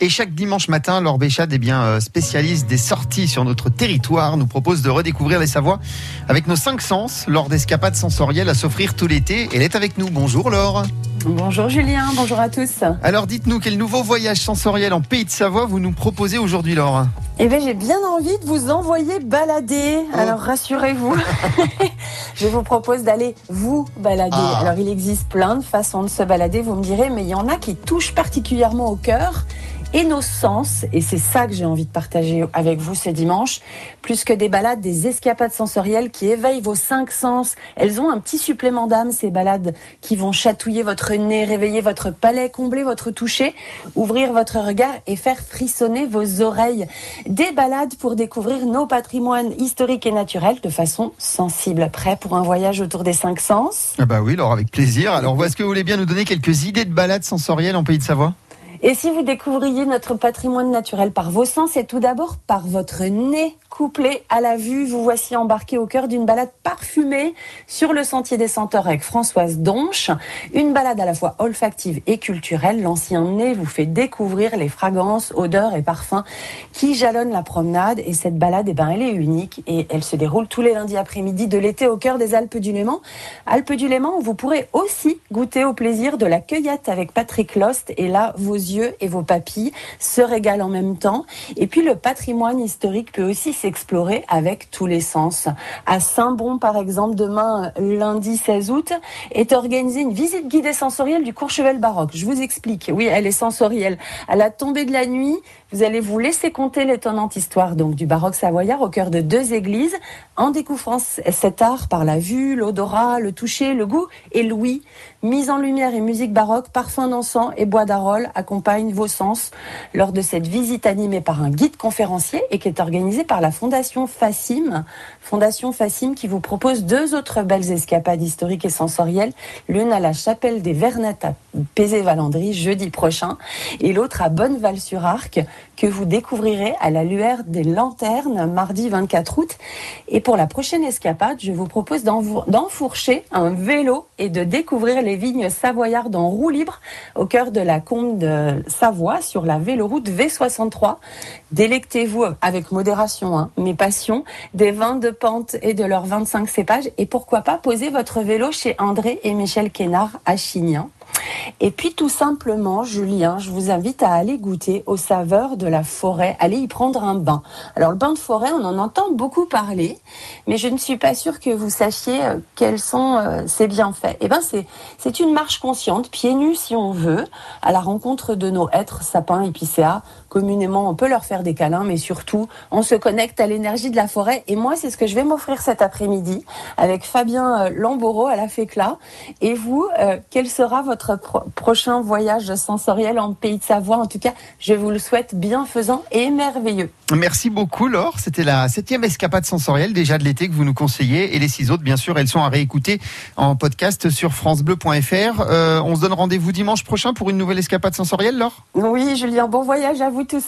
Et chaque dimanche matin, Laure Béchade, eh bien, euh, spécialiste des sorties sur notre territoire, nous propose de redécouvrir les Savoies avec nos cinq sens lors d'escapades sensorielles à s'offrir tout l'été. Elle est avec nous. Bonjour Laure. Bonjour Julien, bonjour à tous. Alors dites-nous quel nouveau voyage sensoriel en Pays de Savoie vous nous proposez aujourd'hui Laure? Eh bien j'ai bien envie de vous envoyer balader, Oh. alors rassurez-vous. je vous propose d'aller vous balader. Ah. Alors il existe plein de façons de se balader, vous me direz, mais il y en a qui touchent particulièrement au cœur et nos sens, et c'est ça que j'ai envie de partager avec vous ce dimanche, plus que des balades, des escapades sensorielles qui éveillent vos cinq sens. Elles ont un petit supplément d'âme, ces balades qui vont chatouiller votre nez, réveiller votre palais, combler votre toucher, ouvrir votre regard et faire frissonner vos oreilles. Des balades pour découvrir nos patrimoines historiques et naturels de façon sensible. Prêt pour un voyage autour des cinq sens? Ah bah oui Laure, avec plaisir. Alors est-ce que vous voulez bien nous donner quelques idées de balades sensorielles en Pays de Savoie? Et si vous découvriez notre patrimoine naturel par vos sens et tout d'abord par votre nez couplé à la vue, vous voici embarqué au cœur d'une balade parfumée sur le sentier des Senteurs avec Françoise Donche. Une balade à la fois olfactive et culturelle. L'ancien nez vous fait découvrir les fragrances, odeurs et parfums qui jalonnent la promenade. Et cette balade, eh ben, elle est unique et elle se déroule tous les lundis après-midi de l'été au cœur des Alpes du Léman. Alpes du Léman où vous pourrez aussi goûter au plaisir de la cueillette avec Patrick Lost. Et là, vos yeux et vos papilles se régalent en même temps. Et puis le patrimoine historique peut aussi s'explorer avec tous les sens. À Saint-Bon, par exemple, demain, lundi 16 août, est organisée une visite guidée sensorielle du Courchevel baroque. Je vous explique. Oui, elle est sensorielle. À la tombée de la nuit, vous allez vous laisser compter l'étonnante histoire donc du baroque savoyard au cœur de deux églises, en découvrant cet art par la vue, l'odorat, le toucher, le goût et l'ouïe. Mise en lumière et musique baroque, parfum d'encens et bois d'arole accompagnent vos sens lors de cette visite animée par un guide conférencier et qui est organisée par la Fondation Facim. Fondation Facim qui vous propose deux autres belles escapades historiques et sensorielles. L'une à la chapelle des Vernettes à Pézé-Valandry jeudi prochain et l'autre à Bonneval-sur-Arc que vous découvrirez à la lueur des lanternes mardi 24 août. Et pour la prochaine escapade, je vous propose d'enfourcher un vélo et de découvrir les vignes savoyardes en roue libre au cœur de la combe de Savoie sur la véloroute V63. Délectez-vous avec modération, hein, mais passion, des vins de pente et de leurs 25 cépages. Et pourquoi pas poser votre vélo chez André et Michel Quénard à Chignan. Et puis tout simplement, Julien, je vous invite à aller goûter aux saveurs de la forêt, aller y prendre un bain. Alors le bain de forêt, on en entend beaucoup parler, mais je ne suis pas sûre que vous sachiez euh, quels sont euh, ses bienfaits. Eh ben c'est une marche consciente, pieds nus si on veut, à la rencontre de nos êtres sapins épicéas. Communément, on peut leur faire des câlins, mais surtout, on se connecte à l'énergie de la forêt. Et moi, c'est ce que je vais m'offrir cet après-midi avec Fabien euh, Lambourreau à la FECLA. Et vous, quel sera votre pro- prochain voyage sensoriel en Pays de Savoie En tout cas, je vous le souhaite bienfaisant et merveilleux. Merci beaucoup Laure. C'était la septième escapade sensorielle déjà de l'été que vous nous conseillez. Et les six autres, bien sûr, elles sont à réécouter en podcast sur francebleu.fr. Euh, on se donne rendez-vous dimanche prochain pour une nouvelle escapade sensorielle, Laure? Oui, Julien, bon voyage à vous tous.